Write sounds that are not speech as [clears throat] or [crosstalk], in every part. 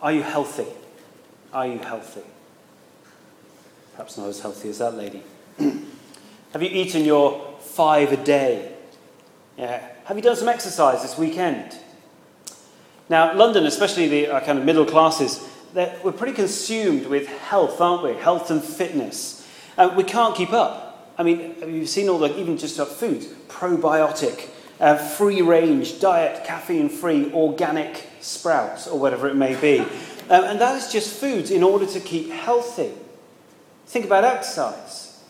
Are you healthy? Are you healthy? Perhaps not as healthy as that lady. [clears throat] Have you eaten your five a day? Yeah. Have you done some exercise this weekend? Now, London, especially the uh, kind of middle classes, we're pretty consumed with health, aren't we? Health and fitness. Uh, we can't keep up. I mean, you've seen all the, even just about foods, probiotic, uh, free range, diet, caffeine free, organic sprouts, or whatever it may be. [laughs] Um, and that is just foods in order to keep healthy. Think about exercise.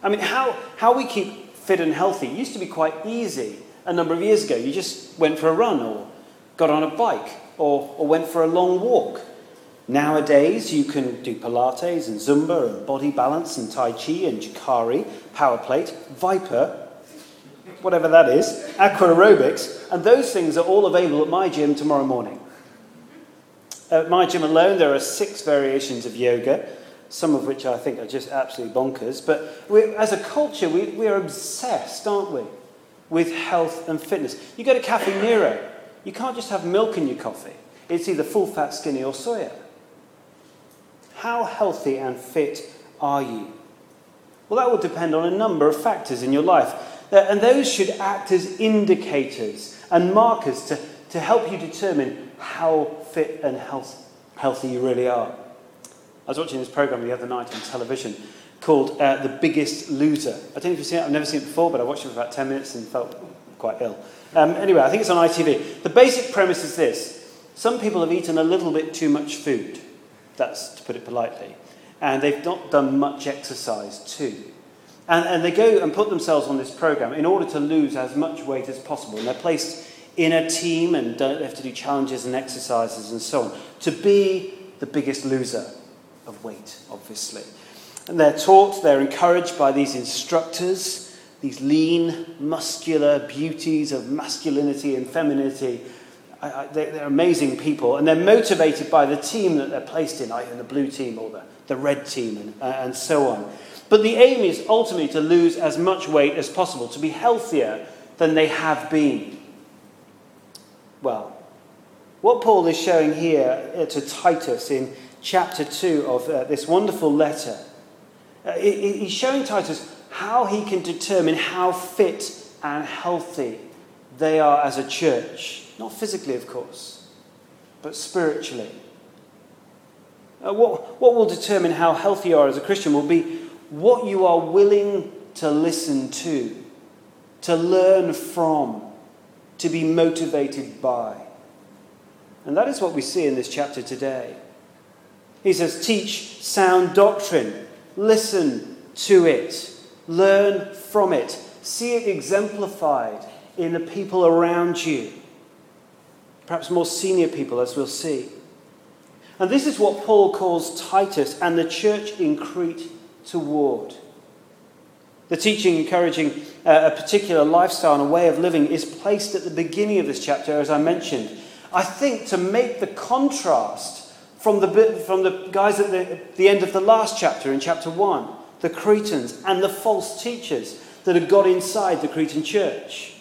I mean, how, how we keep fit and healthy used to be quite easy a number of years ago. You just went for a run or got on a bike or, or went for a long walk. Nowadays, you can do Pilates and Zumba and body balance and Tai Chi and Jukari, power plate, Viper, whatever that is, aqua aerobics, and those things are all available at my gym tomorrow morning. At my gym alone, there are six variations of yoga, some of which I think are just absolutely bonkers. But as a culture, we, we are obsessed, aren't we, with health and fitness. You go to Caffè Nero, you can't just have milk in your coffee. It's either full fat, skinny, or soya. How healthy and fit are you? Well, that will depend on a number of factors in your life. Uh, and those should act as indicators and markers to, to help you determine how fit and health, healthy you really are. I was watching this program the other night on television called uh, The Biggest Loser. I don't know if you've seen it, I've never seen it before, but I watched it for about 10 minutes and felt quite ill. Um, anyway, I think it's on ITV. The basic premise is this some people have eaten a little bit too much food. That's to put it politely. And they've not done much exercise too. And, and they go and put themselves on this program in order to lose as much weight as possible. And they're placed in a team and they have to do challenges and exercises and so on to be the biggest loser of weight, obviously. And they're taught, they're encouraged by these instructors, these lean, muscular beauties of masculinity and femininity I, I, they're amazing people, and they're motivated by the team that they're placed in, either the blue team or the, the red team, and, uh, and so on. But the aim is ultimately to lose as much weight as possible, to be healthier than they have been. Well, what Paul is showing here uh, to Titus in chapter 2 of uh, this wonderful letter, uh, he's showing Titus how he can determine how fit and healthy they are as a church. Not physically, of course, but spiritually. Uh, what, what will determine how healthy you are as a Christian will be what you are willing to listen to, to learn from, to be motivated by. And that is what we see in this chapter today. He says, Teach sound doctrine, listen to it, learn from it, see it exemplified in the people around you perhaps more senior people, as we'll see. And this is what Paul calls Titus and the church in Crete toward. The teaching encouraging uh, a particular lifestyle and a way of living is placed at the beginning of this chapter, as I mentioned. I think to make the contrast from the, from the guys at the, the end of the last chapter, in chapter 1, the Cretans and the false teachers that had got inside the Cretan church.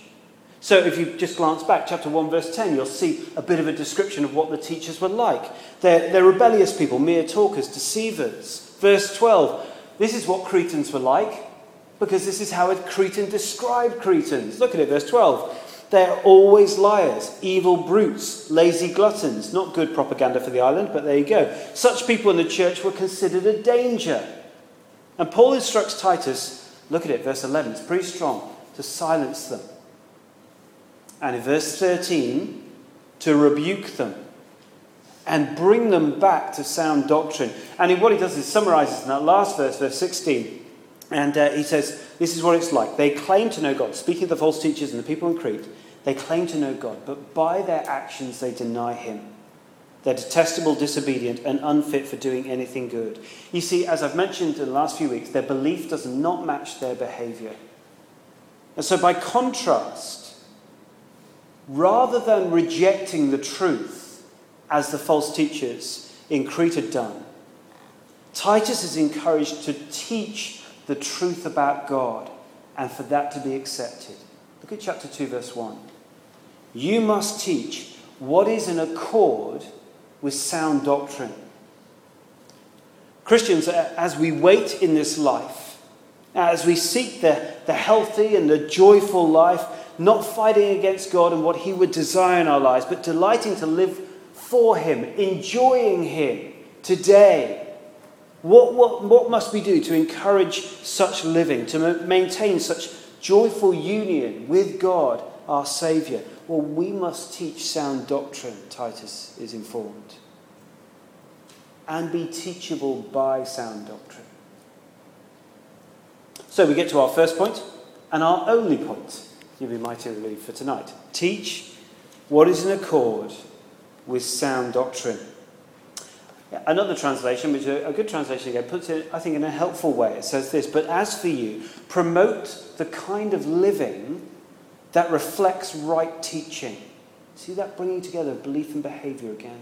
So if you just glance back, chapter 1, verse 10, you'll see a bit of a description of what the teachers were like. They're, they're rebellious people, mere talkers, deceivers. Verse 12, this is what Cretans were like, because this is how a Cretan described Cretans. Look at it, verse 12. They're always liars, evil brutes, lazy gluttons. Not good propaganda for the island, but there you go. Such people in the church were considered a danger. And Paul instructs Titus, look at it, verse 11, it's pretty strong, to silence them and in verse 13, to rebuke them and bring them back to sound doctrine. And what he does is summarizes in that last verse, verse 16. And uh, he says, This is what it's like. They claim to know God. Speaking of the false teachers and the people in Crete, they claim to know God, but by their actions they deny Him. They're detestable, disobedient, and unfit for doing anything good. You see, as I've mentioned in the last few weeks, their belief does not match their behavior. And so, by contrast, rather than rejecting the truth as the false teachers in Crete had done, Titus is encouraged to teach the truth about God and for that to be accepted. Look at chapter 2, verse 1. You must teach what is in accord with sound doctrine. Christians, as we wait in this life, as we seek the, the healthy and the joyful life, not fighting against God and what He would desire in our lives, but delighting to live for Him, enjoying Him today. What, what, what must we do to encourage such living, to maintain such joyful union with God, our Saviour? Well, we must teach sound doctrine, Titus is informed, and be teachable by sound doctrine. So we get to our first point and our only point. You'll be mighty relieved for tonight. Teach what is in accord with sound doctrine. Another translation, which a good translation again, puts it, I think, in a helpful way. It says this But as for you, promote the kind of living that reflects right teaching. See that bringing together belief and behavior again.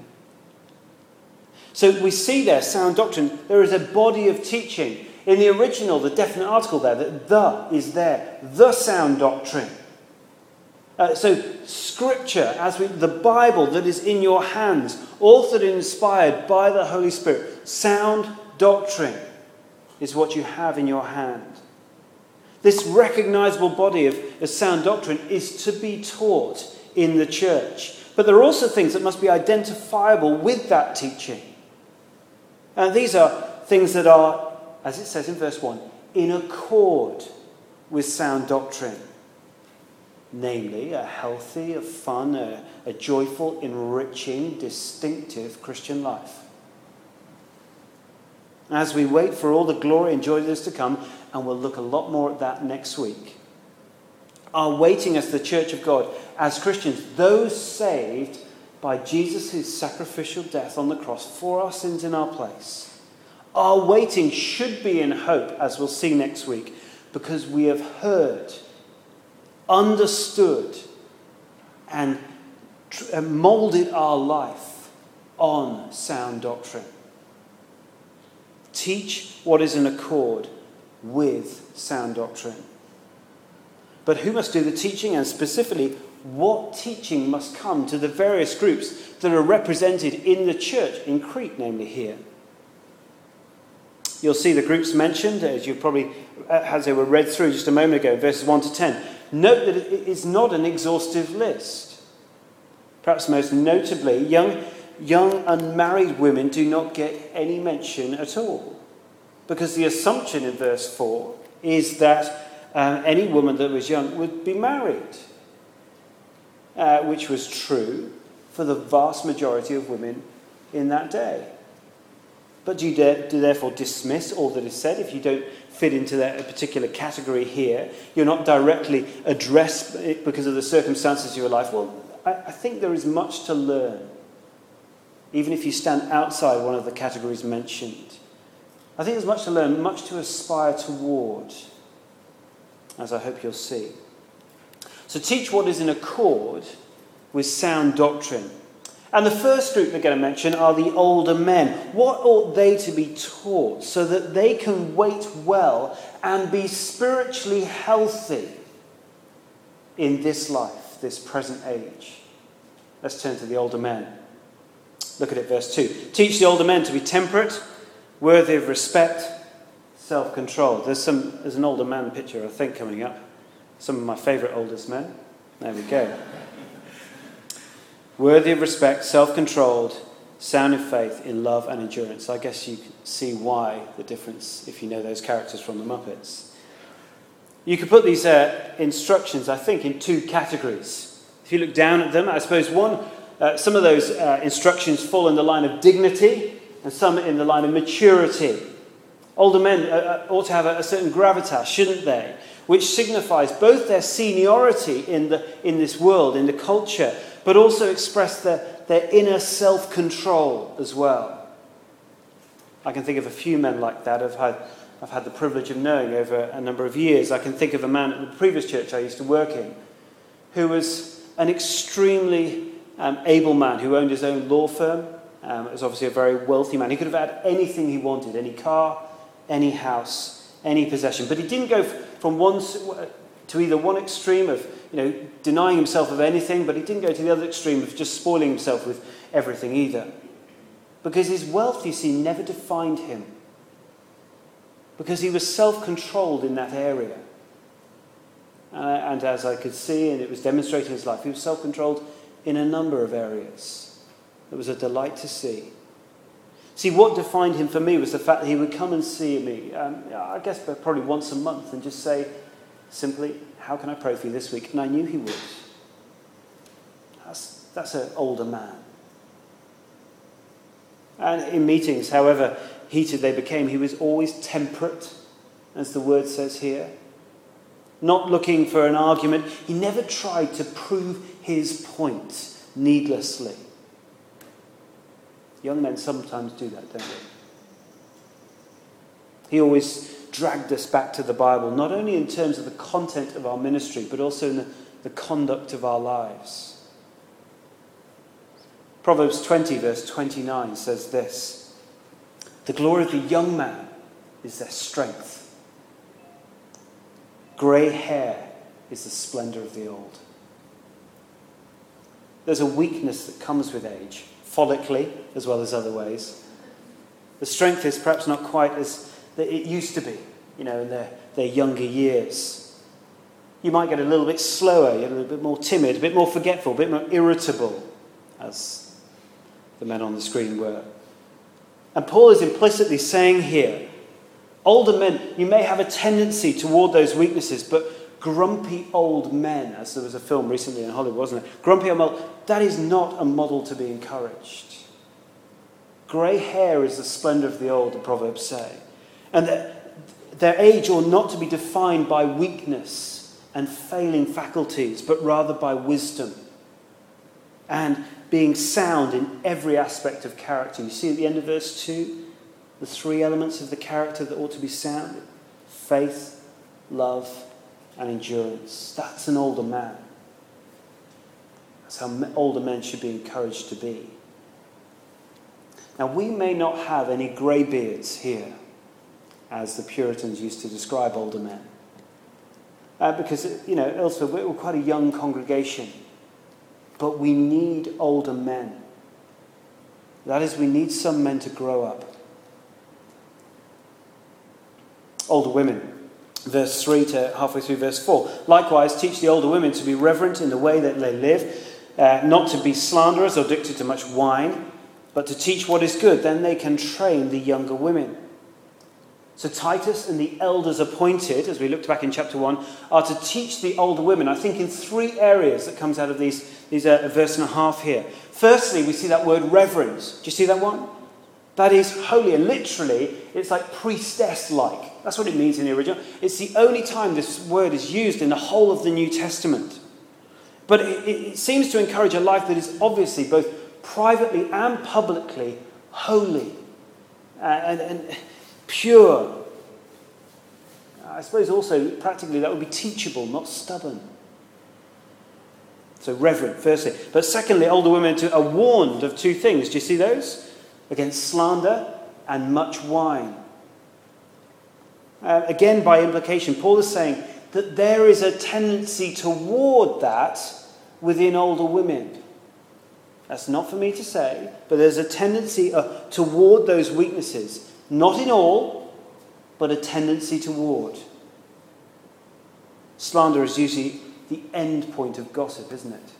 So we see there, sound doctrine, there is a body of teaching. In the original, the definite article there, that the is there, the sound doctrine. Uh, so, Scripture, as we, the Bible that is in your hands, authored and inspired by the Holy Spirit, sound doctrine is what you have in your hand. This recognizable body of, of sound doctrine is to be taught in the church. But there are also things that must be identifiable with that teaching. And these are things that are, as it says in verse 1, in accord with sound doctrine namely a healthy, a fun, a, a joyful, enriching, distinctive Christian life. As we wait for all the glory and joy that is to come, and we'll look a lot more at that next week, are waiting as the church of God, as Christians, those saved by Jesus' sacrificial death on the cross for our sins in our place. Our waiting should be in hope, as we'll see next week, because we have heard understood and molded our life on sound doctrine. Teach what is in accord with sound doctrine. But who must do the teaching, and specifically, what teaching must come to the various groups that are represented in the church, in Crete, namely here? You'll see the groups mentioned, as you probably, uh, as they were read through just a moment ago, verses 1 to 10. Note that it is not an exhaustive list. Perhaps most notably, young, young unmarried women do not get any mention at all. Because the assumption in verse 4 is that uh, any woman that was young would be married, uh, which was true for the vast majority of women in that day. But do you, dare, do therefore dismiss all that is said if you don't fit into that particular category here? You're not directly addressed because of the circumstances of your life. Well, I, I think there is much to learn, even if you stand outside one of the categories mentioned. I think there's much to learn, much to aspire toward, as I hope you'll see. So teach what is in accord with sound doctrine. And the first group we're going to mention are the older men. What ought they to be taught so that they can wait well and be spiritually healthy in this life, this present age? Let's turn to the older men. Look at it, verse 2. Teach the older men to be temperate, worthy of respect, self control. There's, some, there's an older man picture, I think, coming up. Some of my favourite oldest men. There we go worthy of respect, self controlled, sound in faith, in love and endurance. I guess you can see why the difference if you know those characters from the Muppets. You could put these uh, instructions, I think, in two categories. If you look down at them, I suppose one, uh, some of those uh, instructions fall in the line of dignity and some in the line of maturity. Older men uh, uh, ought to have a, a certain gravitas, shouldn't they? Which signifies both their seniority in, the, in this world, in the culture, but also express their, their inner self control as well. I can think of a few men like that I've had, I've had the privilege of knowing over a number of years. I can think of a man at the previous church I used to work in who was an extremely um, able man who owned his own law firm. Um, was obviously a very wealthy man. He could have had anything he wanted any car, any house, any possession. But he didn't go from one to either one extreme of you know, denying himself of anything, but he didn't go to the other extreme of just spoiling himself with everything either. Because his wealth, you see, never defined him. Because he was self controlled in that area. Uh, and as I could see, and it was demonstrated in his life, he was self controlled in a number of areas. It was a delight to see. See, what defined him for me was the fact that he would come and see me, um, I guess probably once a month, and just say simply, How can I pray for you this week? And I knew he would. That's, that's an older man. And in meetings, however heated they became, he was always temperate, as the word says here. Not looking for an argument. He never tried to prove his point needlessly. Young men sometimes do that, don't they? He always dragged us back to the Bible, not only in terms of the content of our ministry, but also in the, the conduct of our lives. Proverbs 20, verse 29 says this The glory of the young man is their strength, grey hair is the splendor of the old. There's a weakness that comes with age, follically as well as other ways. The strength is perhaps not quite as it used to be, you know, in their, their younger years. You might get a little bit slower, a little bit more timid, a bit more forgetful, a bit more irritable, as the men on the screen were. And Paul is implicitly saying here older men, you may have a tendency toward those weaknesses, but grumpy old men, as there was a film recently in Hollywood, wasn't it? Grumpy old men, that is not a model to be encouraged. Grey hair is the splendor of the old, the Proverbs say. And that their age ought not to be defined by weakness and failing faculties, but rather by wisdom and being sound in every aspect of character. You see at the end of verse 2 the three elements of the character that ought to be sound faith, love, and endurance. That's an older man. That's how older men should be encouraged to be. Now, we may not have any grey beards here, as the Puritans used to describe older men. Uh, because, you know, elsewhere, we're quite a young congregation. But we need older men. That is, we need some men to grow up. Older women. Verse 3 to halfway through verse 4. Likewise, teach the older women to be reverent in the way that they live, uh, not to be slanderers or addicted to much wine, but to teach what is good. Then they can train the younger women. So Titus and the elders appointed, as we looked back in chapter 1, are to teach the older women, I think in three areas that comes out of these, these uh, verse and a half here. Firstly, we see that word reverence. Do you see that one? That is holy, and literally, it's like priestess like. That's what it means in the original. It's the only time this word is used in the whole of the New Testament. But it, it seems to encourage a life that is obviously both privately and publicly holy. Uh, and, and pure. I suppose also, practically, that would be teachable, not stubborn. So, reverent, firstly. But secondly, older women are warned of two things. Do you see those? Against slander and much wine. Uh, again, by implication, Paul is saying that there is a tendency toward that within older women. That's not for me to say, but there's a tendency uh, toward those weaknesses. Not in all, but a tendency toward. Slander is usually the end point of gossip, isn't it?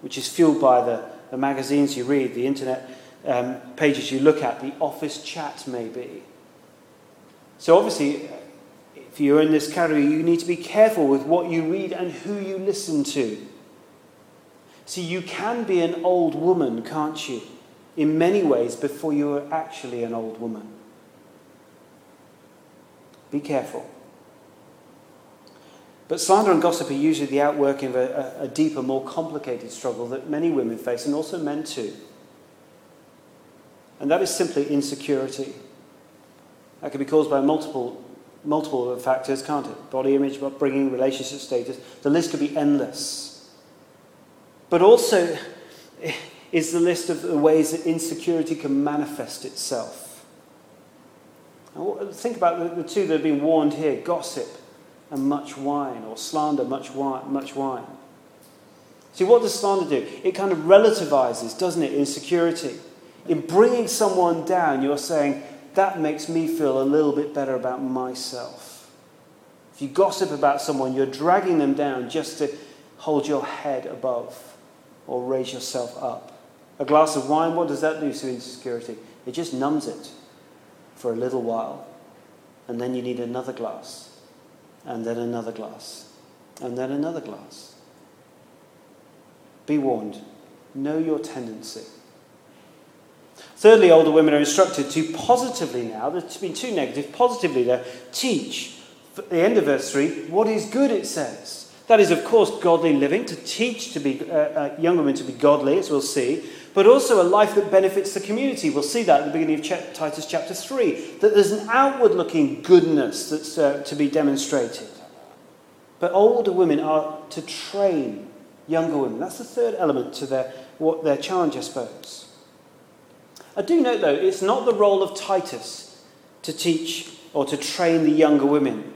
Which is fueled by the, the magazines you read, the internet um, pages you look at, the office chat, maybe. So, obviously, if you're in this category, you need to be careful with what you read and who you listen to. See, you can be an old woman, can't you? In many ways before you are actually an old woman. Be careful. But slander and gossip are usually the outworking of a, a, deeper, more complicated struggle that many women face, and also men too. And that is simply insecurity. That can be caused by multiple, multiple factors, can't it? Body image, upbringing, relationship status. The list could be endless. But also, is the list of the ways that insecurity can manifest itself. Now, think about the, the two that have been warned here gossip and much wine, or slander, much wine. Much wine. See, what does slander do? It kind of relativizes, doesn't it, insecurity. In bringing someone down, you're saying, that makes me feel a little bit better about myself. If you gossip about someone, you're dragging them down just to hold your head above or raise yourself up. A glass of wine, what does that do to insecurity? It just numbs it for a little while. And then you need another glass, and then another glass, and then another glass. Be warned. Know your tendency. Thirdly, older women are instructed to positively now, there's been too negative, positively there, teach. At the end of verse 3, what is good, it says. That is, of course, godly living, to teach to be, uh, uh, young women to be godly, as we'll see, but also a life that benefits the community. We'll see that at the beginning of Titus chapter 3, that there's an outward looking goodness that's uh, to be demonstrated. But older women are to train younger women. That's the third element to their, what, their challenge, I suppose. I do note, though, it's not the role of Titus to teach or to train the younger women.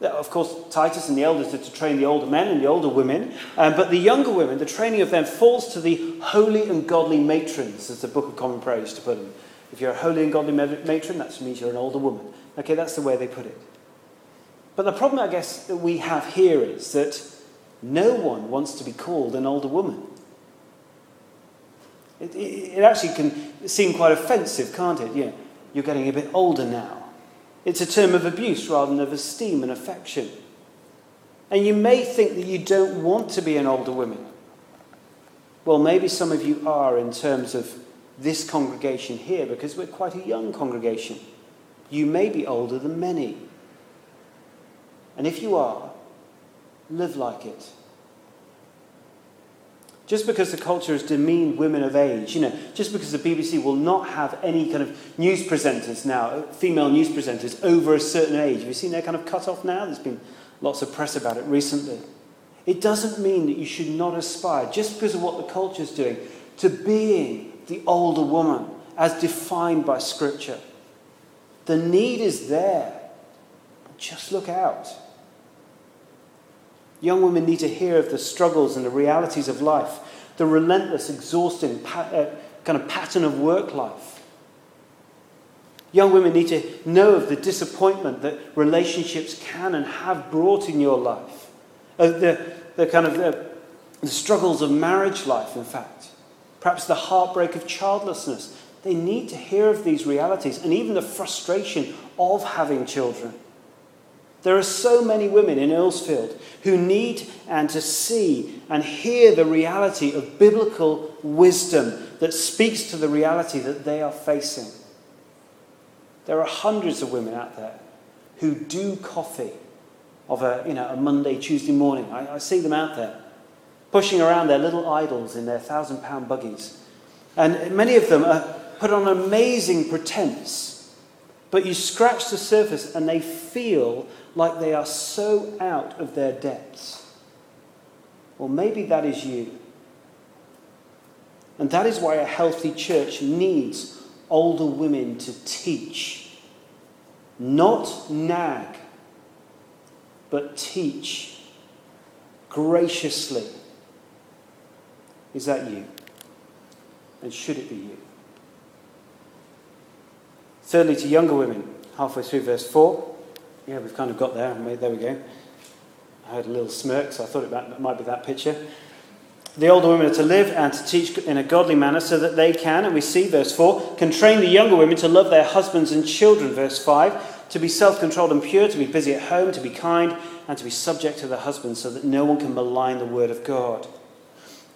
Of course, Titus and the elders are to train the older men and the older women, um, but the younger women, the training of them falls to the holy and godly matrons, as the Book of Common Prayer used to put them. If you're a holy and godly matron, that means you're an older woman. Okay, that's the way they put it. But the problem, I guess, that we have here is that no one wants to be called an older woman. It, it, it actually can seem quite offensive, can't it? Yeah, you're getting a bit older now. It's a term of abuse rather than of esteem and affection. And you may think that you don't want to be an older woman. Well, maybe some of you are in terms of this congregation here because we're quite a young congregation. You may be older than many. And if you are, live like it. Just because the culture has demeaned women of age, you know, just because the BBC will not have any kind of news presenters now, uh, female news presenters over a certain age. Have you seen their kind of cut off now? There's been lots of press about it recently. It doesn't mean that you should not aspire, just because of what the culture is doing, to being the older woman as defined by Scripture. The need is there. Just look out. Young women need to hear of the struggles and the realities of life, the relentless, exhausting uh, kind of pattern of work life. Young women need to know of the disappointment that relationships can and have brought in your life, uh, the, the kind of uh, the struggles of marriage life, in fact, perhaps the heartbreak of childlessness. They need to hear of these realities and even the frustration of having children. There are so many women in Earlsfield who need and to see and hear the reality of biblical wisdom that speaks to the reality that they are facing. There are hundreds of women out there who do coffee of a, you know, a Monday, Tuesday morning. I, I see them out there pushing around their little idols in their thousand pound buggies. And many of them are put on amazing pretense. But you scratch the surface and they feel like they are so out of their depths. Well, maybe that is you. And that is why a healthy church needs older women to teach. Not nag, but teach graciously. Is that you? And should it be you? Thirdly, to younger women, halfway through verse 4. Yeah, we've kind of got there. There we go. I had a little smirk, so I thought it might be that picture. The older women are to live and to teach in a godly manner so that they can, and we see verse 4, can train the younger women to love their husbands and children, verse 5, to be self controlled and pure, to be busy at home, to be kind, and to be subject to their husbands so that no one can malign the word of God.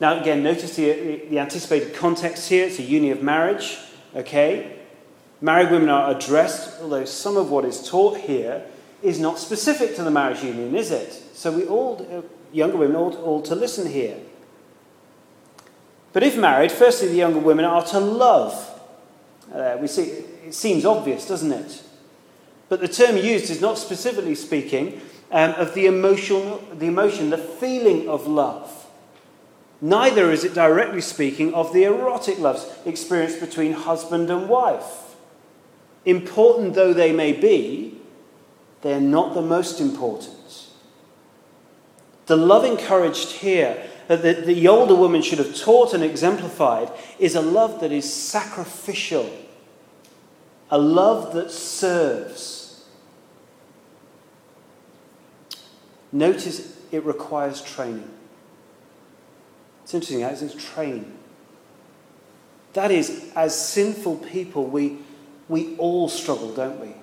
Now, again, notice the, the anticipated context here. It's a union of marriage, okay? Married women are addressed, although some of what is taught here is not specific to the marriage union, is it? So we all, uh, younger women, ought all to listen here. But if married, firstly, the younger women are to love. Uh, we see, it seems obvious, doesn't it? But the term used is not specifically speaking um, of the, emotional, the emotion, the feeling of love. Neither is it directly speaking of the erotic loves experienced between husband and wife. Important though they may be, they're not the most important. The love encouraged here that the, the older woman should have taught and exemplified is a love that is sacrificial, a love that serves. Notice it requires training. It's interesting, it says train. That is, as sinful people, we, we all struggle, don't we?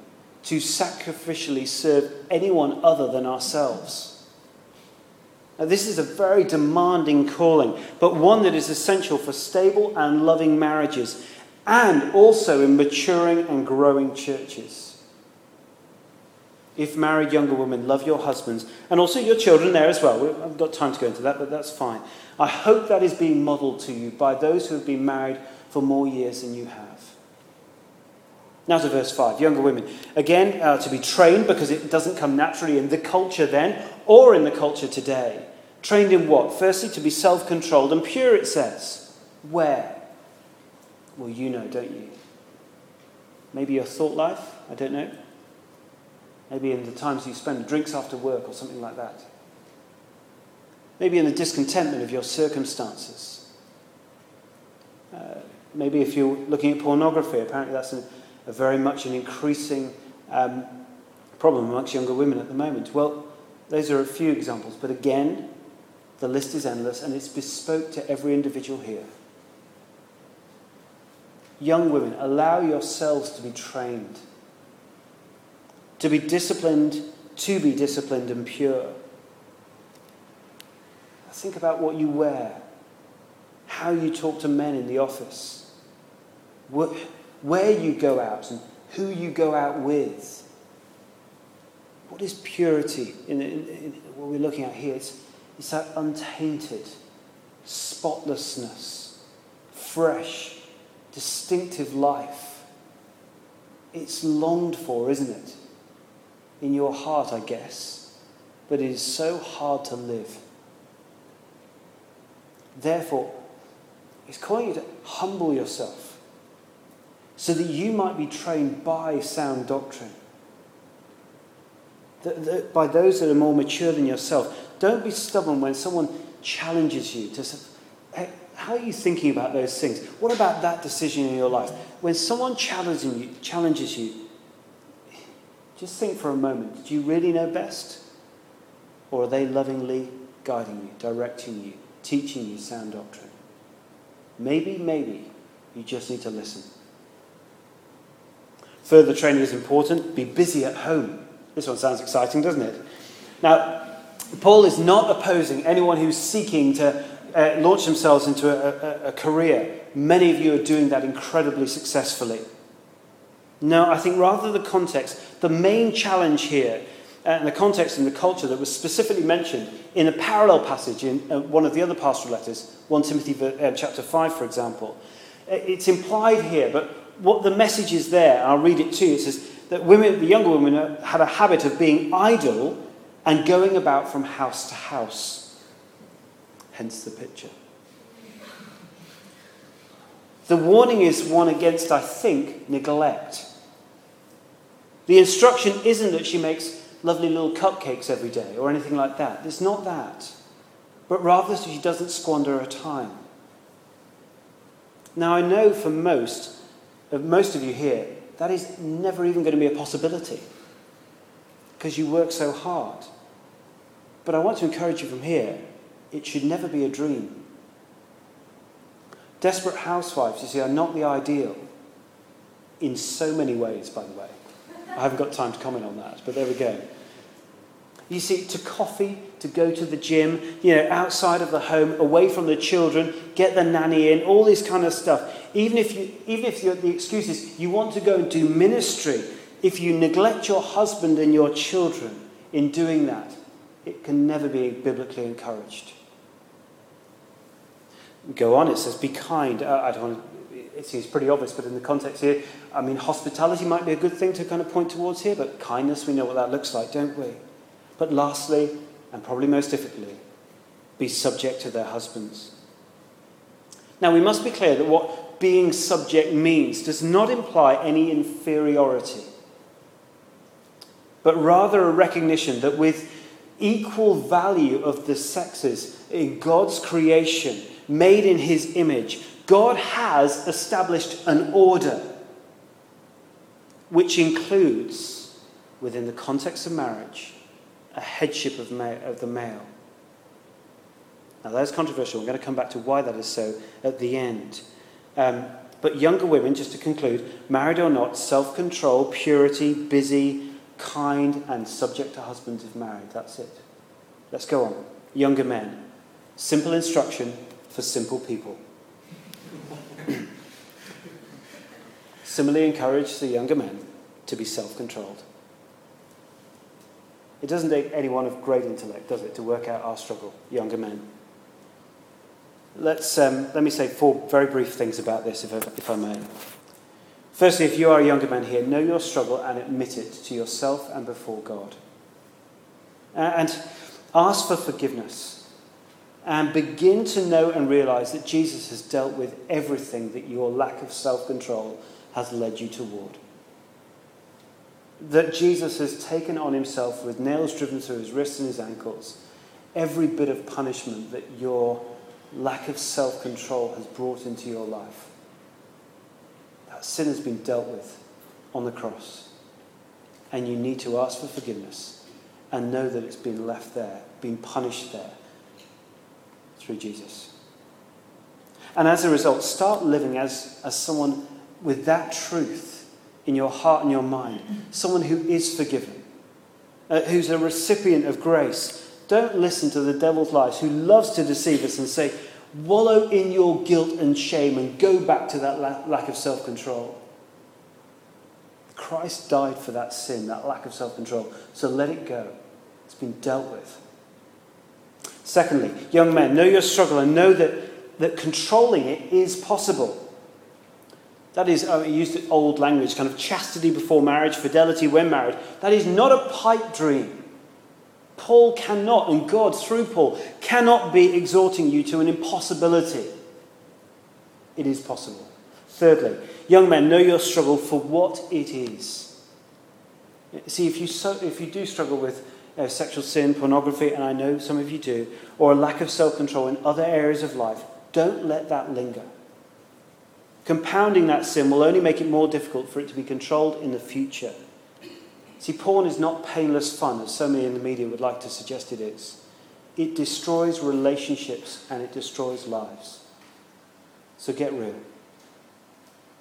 To sacrificially serve anyone other than ourselves. Now, this is a very demanding calling, but one that is essential for stable and loving marriages and also in maturing and growing churches. If married younger women, love your husbands and also your children there as well. I've got time to go into that, but that's fine. I hope that is being modelled to you by those who have been married for more years than you have. Now to verse 5. Younger women. Again, uh, to be trained because it doesn't come naturally in the culture then or in the culture today. Trained in what? Firstly, to be self controlled and pure, it says. Where? Well, you know, don't you? Maybe your thought life? I don't know. Maybe in the times you spend drinks after work or something like that. Maybe in the discontentment of your circumstances. Uh, maybe if you're looking at pornography, apparently that's a, very much an increasing um, problem amongst younger women at the moment. Well, those are a few examples, but again, the list is endless and it's bespoke to every individual here. Young women, allow yourselves to be trained, to be disciplined, to be disciplined and pure. Think about what you wear, how you talk to men in the office, where you go out, and who you go out with. What is purity in, in, in what we're looking at here? It's, it's that untainted spotlessness, fresh, distinctive life. It's longed for, isn't it? In your heart, I guess. But it is so hard to live. Therefore, it's calling you to humble yourself so that you might be trained by sound doctrine. By those that are more mature than yourself. Don't be stubborn when someone challenges you to say, hey, how are you thinking about those things? What about that decision in your life? When someone challenges you, challenges you, just think for a moment. Do you really know best? Or are they lovingly guiding you, directing you, teaching you sound doctrine? Maybe, maybe you just need to listen. Further training is important. Be busy at home. This one sounds exciting, doesn't it? Now, Paul is not opposing anyone who's seeking to uh, launch themselves into a, a, a career. Many of you are doing that incredibly successfully. No, I think rather the context, the main challenge here, uh, and the context and the culture that was specifically mentioned in a parallel passage in uh, one of the other pastoral letters, 1 Timothy uh, chapter 5, for example. Uh, it's implied here, but what the message is there, I'll read it to you. It says that women, the younger women had a habit of being idle and going about from house to house. Hence the picture. The warning is one against, I think, neglect. The instruction isn't that she makes lovely little cupcakes every day or anything like that. It's not that. But rather, so she doesn't squander her time. Now, I know for most, of most of you here, that is never even going to be a possibility because you work so hard. But I want to encourage you from here it should never be a dream. Desperate housewives, you see, are not the ideal in so many ways, by the way. I haven't got time to comment on that, but there we go. You see, to coffee, to go to the gym, you know, outside of the home, away from the children, get the nanny in, all this kind of stuff. Even if, you, even if the excuse is you want to go and do ministry, if you neglect your husband and your children in doing that, it can never be biblically encouraged. Go on, it says, be kind. Uh, I don't it seems pretty obvious, but in the context here, I mean, hospitality might be a good thing to kind of point towards here, but kindness, we know what that looks like, don't we? But lastly, and probably most difficultly, be subject to their husbands. Now, we must be clear that what being subject means does not imply any inferiority, but rather a recognition that with equal value of the sexes in God's creation, made in his image, God has established an order which includes, within the context of marriage, a headship of, of the male. Now, that's controversial. I'm going to come back to why that is so at the end. Um, but younger women, just to conclude, married or not, self control, purity, busy, kind, and subject to husbands if married. That's it. Let's go on. Younger men. Simple instruction for simple people. [coughs] Similarly, encourage the younger men to be self controlled. It doesn't take anyone of great intellect, does it, to work out our struggle, younger men. Let's, um, let me say four very brief things about this, if I, if I may. Firstly, if you are a younger man here, know your struggle and admit it to yourself and before God. And ask for forgiveness. And begin to know and realize that Jesus has dealt with everything that your lack of self control has led you toward. That Jesus has taken on himself, with nails driven through his wrists and his ankles, every bit of punishment that your lack of self control has brought into your life. That sin has been dealt with on the cross. And you need to ask for forgiveness and know that it's been left there, been punished there through Jesus. And as a result, start living as, as someone with that truth in your heart and your mind, someone who is forgiven, uh, who's a recipient of grace. Don't listen to the devil's lies, who loves to deceive us and say, wallow in your guilt and shame and go back to that la- lack of self control. Christ died for that sin, that lack of self control. So let it go. It's been dealt with. Secondly, young men, know your struggle and know that, that controlling it is possible. That is, I used old language, kind of chastity before marriage, fidelity when married. That is not a pipe dream. Paul cannot, and God through Paul, cannot be exhorting you to an impossibility. It is possible. Thirdly, young men, know your struggle for what it is. See, if you, so, if you do struggle with uh, sexual sin, pornography, and I know some of you do, or a lack of self control in other areas of life, don't let that linger. Compounding that sin will only make it more difficult for it to be controlled in the future. See, porn is not painless fun, as so many in the media would like to suggest it is. It destroys relationships and it destroys lives. So get real.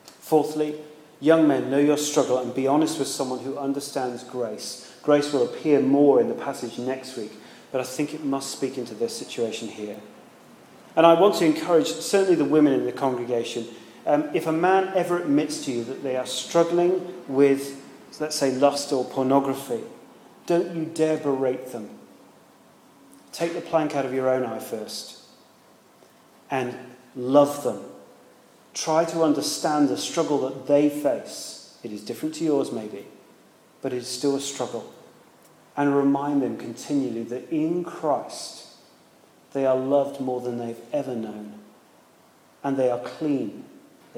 Fourthly, young men, know your struggle and be honest with someone who understands grace. Grace will appear more in the passage next week, but I think it must speak into this situation here. And I want to encourage certainly the women in the congregation. Um, if a man ever admits to you that they are struggling with let's say lust or pornography, don't you dare berate them. Take the plank out of your own eye first and love them. Try to understand the struggle that they face. It is different to yours, maybe, but it is still a struggle. And remind them continually that in Christ they are loved more than they've ever known. And they are clean.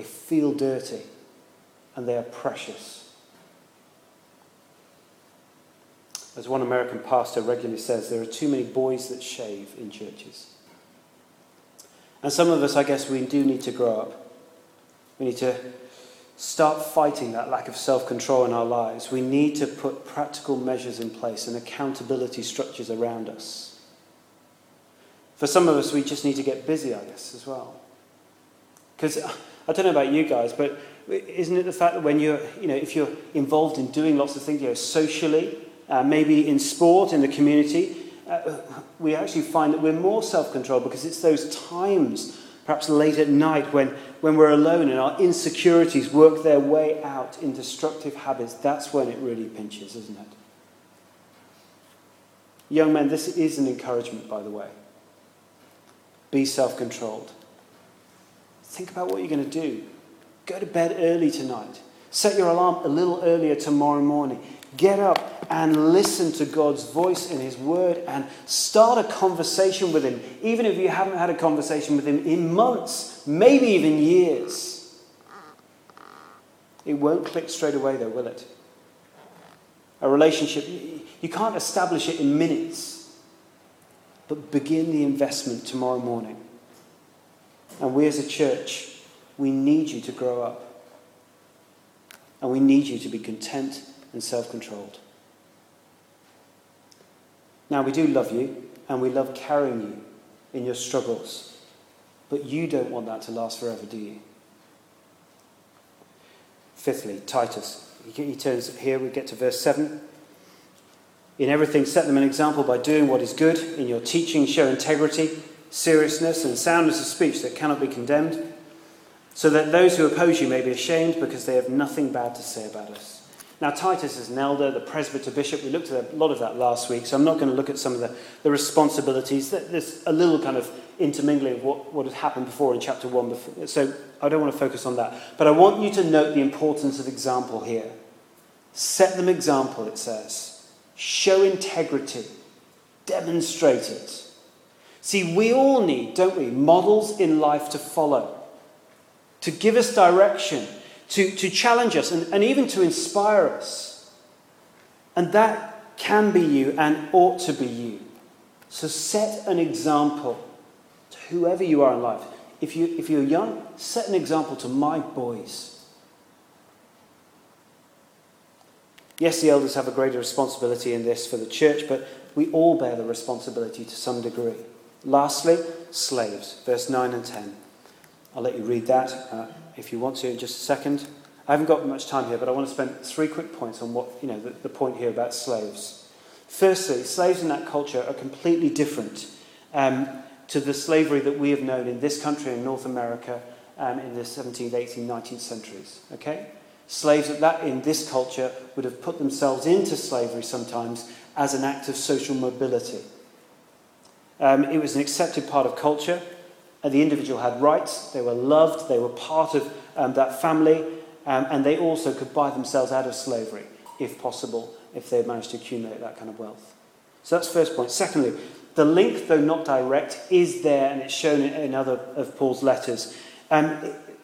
They feel dirty. And they are precious. As one American pastor regularly says, there are too many boys that shave in churches. And some of us, I guess, we do need to grow up. We need to start fighting that lack of self control in our lives. We need to put practical measures in place and accountability structures around us. For some of us, we just need to get busy, I guess, as well. Because I don't know about you guys, but isn't it the fact that when you're, you know, if you're involved in doing lots of things, you know, socially, uh, maybe in sport, in the community, uh, we actually find that we're more self controlled because it's those times, perhaps late at night, when, when we're alone and our insecurities work their way out in destructive habits. That's when it really pinches, isn't it? Young men, this is an encouragement, by the way. Be self controlled. Think about what you're going to do. Go to bed early tonight. Set your alarm a little earlier tomorrow morning. Get up and listen to God's voice in His Word and start a conversation with Him, even if you haven't had a conversation with Him in months, maybe even years. It won't click straight away, though, will it? A relationship, you can't establish it in minutes. but begin the investment tomorrow morning. And we as a church, we need you to grow up. And we need you to be content and self controlled. Now, we do love you, and we love carrying you in your struggles. But you don't want that to last forever, do you? Fifthly, Titus. He turns here, we get to verse 7. In everything, set them an example by doing what is good. In your teaching, show integrity, seriousness, and soundness of speech that cannot be condemned, so that those who oppose you may be ashamed because they have nothing bad to say about us. Now, Titus is an elder, the presbyter bishop. We looked at a lot of that last week, so I'm not going to look at some of the, the responsibilities. There's a little kind of intermingling of what, what had happened before in chapter 1, before, so I don't want to focus on that. But I want you to note the importance of example here. Set them example, it says. Show integrity. Demonstrate it. See, we all need, don't we, models in life to follow, to give us direction to, to challenge us and, and even to inspire us. And that can be you and ought to be you. So set an example to whoever you are in life. If, you, if you're young, set an example to my boys. Yes, the elders have a greater responsibility in this for the church, but we all bear the responsibility to some degree. Lastly, slaves, verse 9 and 10. I'll let you read that. Uh, if you want to in just a second. I haven't got much time here, but I want to spend three quick points on what, you know, the, the point here about slaves. Firstly, slaves in that culture are completely different um, to the slavery that we have known in this country in North America um, in the 17th, 18th, 19th centuries. Okay? Slaves that in this culture would have put themselves into slavery sometimes as an act of social mobility. Um, it was an accepted part of culture. And the individual had rights, they were loved, they were part of um, that family, um, and they also could buy themselves out of slavery, if possible, if they managed to accumulate that kind of wealth. So that's the first point. Secondly, the link, though not direct, is there, and it's shown in, in other of Paul's letters. Um,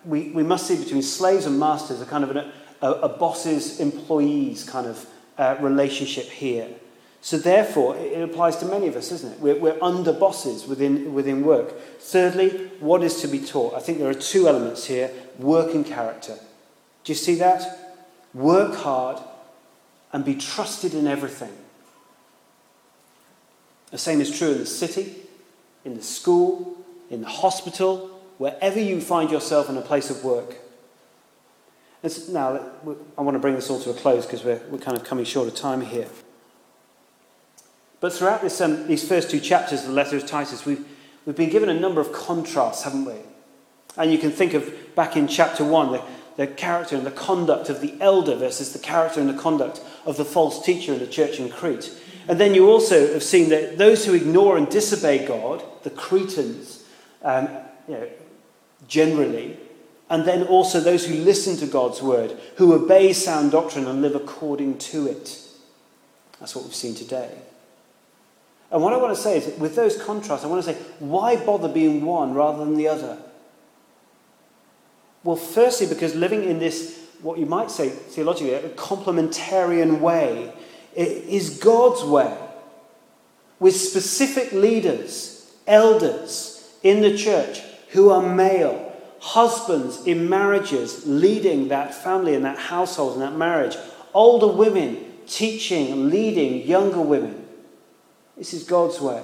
we, we must see between slaves and masters a kind of an, a, a boss's employees kind of uh, relationship here. So, therefore, it applies to many of us, isn't it? We're, we're under bosses within, within work. Thirdly, what is to be taught? I think there are two elements here work and character. Do you see that? Work hard and be trusted in everything. The same is true in the city, in the school, in the hospital, wherever you find yourself in a place of work. now, I want to bring this all to a close because we're, we're kind of coming short of time here. But throughout this, um, these first two chapters of the letter of Titus, we've, we've been given a number of contrasts, haven't we? And you can think of back in chapter 1, the, the character and the conduct of the elder versus the character and the conduct of the false teacher in the church in Crete. And then you also have seen that those who ignore and disobey God, the Cretans, um, you know, generally, and then also those who listen to God's word, who obey sound doctrine and live according to it. That's what we've seen today. And what I want to say is, with those contrasts, I want to say, why bother being one rather than the other? Well, firstly, because living in this, what you might say theologically, a complementarian way, is God's way. With specific leaders, elders in the church who are male, husbands in marriages leading that family and that household and that marriage, older women teaching, leading younger women. This is God's way.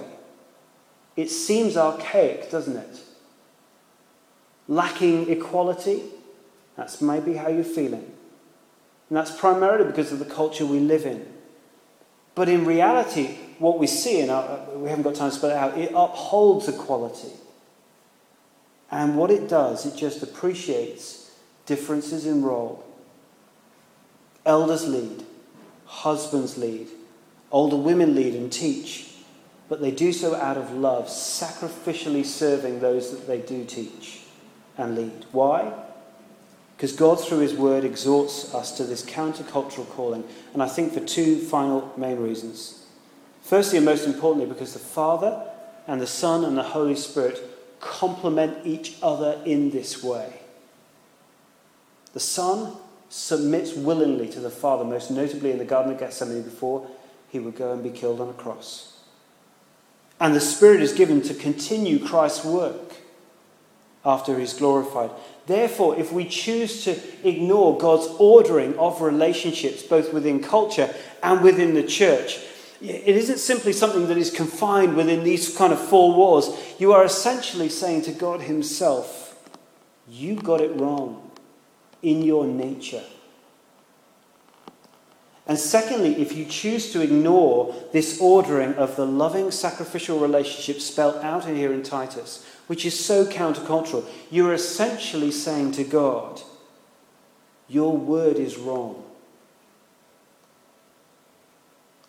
It seems archaic, doesn't it? Lacking equality. That's maybe how you're feeling. And that's primarily because of the culture we live in. But in reality, what we see, and we haven't got time to spell it out, it upholds equality. And what it does, it just appreciates differences in role. Elders lead, husbands lead, Older women lead and teach, but they do so out of love, sacrificially serving those that they do teach and lead. Why? Because God, through His Word, exhorts us to this countercultural calling, and I think for two final main reasons. Firstly, and most importantly, because the Father and the Son and the Holy Spirit complement each other in this way. The Son submits willingly to the Father, most notably in the Garden of Gethsemane before he would go and be killed on a cross. And the Spirit is given to continue Christ's work after he's glorified. Therefore, if we choose to ignore God's ordering of relationships, both within culture and within the church, it isn't simply something that is confined within these kind of four walls. You are essentially saying to God Himself, You got it wrong in your nature. And secondly, if you choose to ignore this ordering of the loving sacrificial relationship spelled out in here in Titus, which is so countercultural, you are essentially saying to God, Your word is wrong.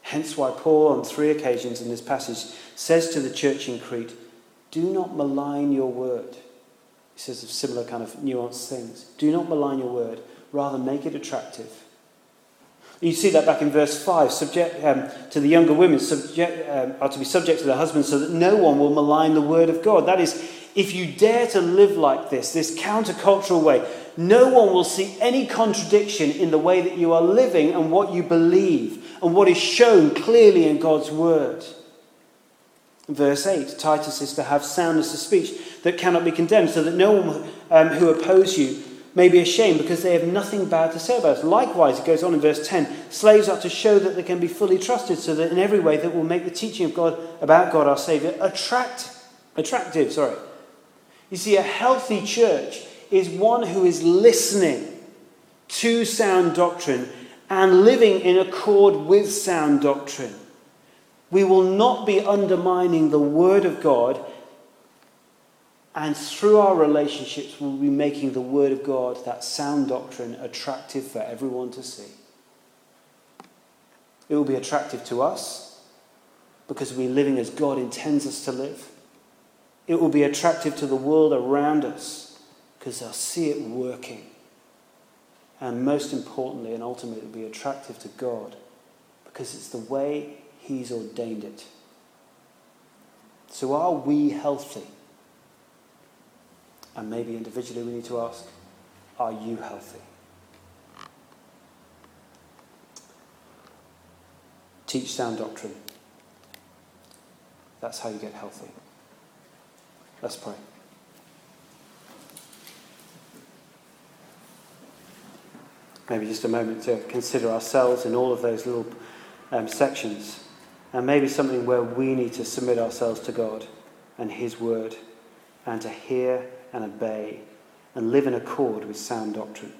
Hence, why Paul, on three occasions in this passage, says to the church in Crete, Do not malign your word. He says of similar kind of nuanced things. Do not malign your word, rather make it attractive you see that back in verse 5. Subject um, to the younger women subject, um, are to be subject to their husbands so that no one will malign the word of God. That is, if you dare to live like this, this countercultural way, no one will see any contradiction in the way that you are living and what you believe and what is shown clearly in God's word. Verse 8 Titus is to have soundness of speech that cannot be condemned, so that no one um, who oppose you may be ashamed because they have nothing bad to say about us. Likewise, it goes on in verse 10 slaves are to show that they can be fully trusted, so that in every way that will make the teaching of God about God our Saviour attract, attractive. Sorry. You see, a healthy church is one who is listening to sound doctrine and living in accord with sound doctrine. We will not be undermining the Word of God and through our relationships, we'll be making the Word of God, that sound doctrine, attractive for everyone to see. It will be attractive to us because we're living as God intends us to live. It will be attractive to the world around us because they'll see it working. And most importantly and ultimately, it will be attractive to God because it's the way He's ordained it. So, are we healthy? And maybe individually we need to ask, are you healthy? Teach sound doctrine. That's how you get healthy. Let's pray. Maybe just a moment to consider ourselves in all of those little um, sections, and maybe something where we need to submit ourselves to God and His Word and to hear and obey and live in accord with sound doctrine.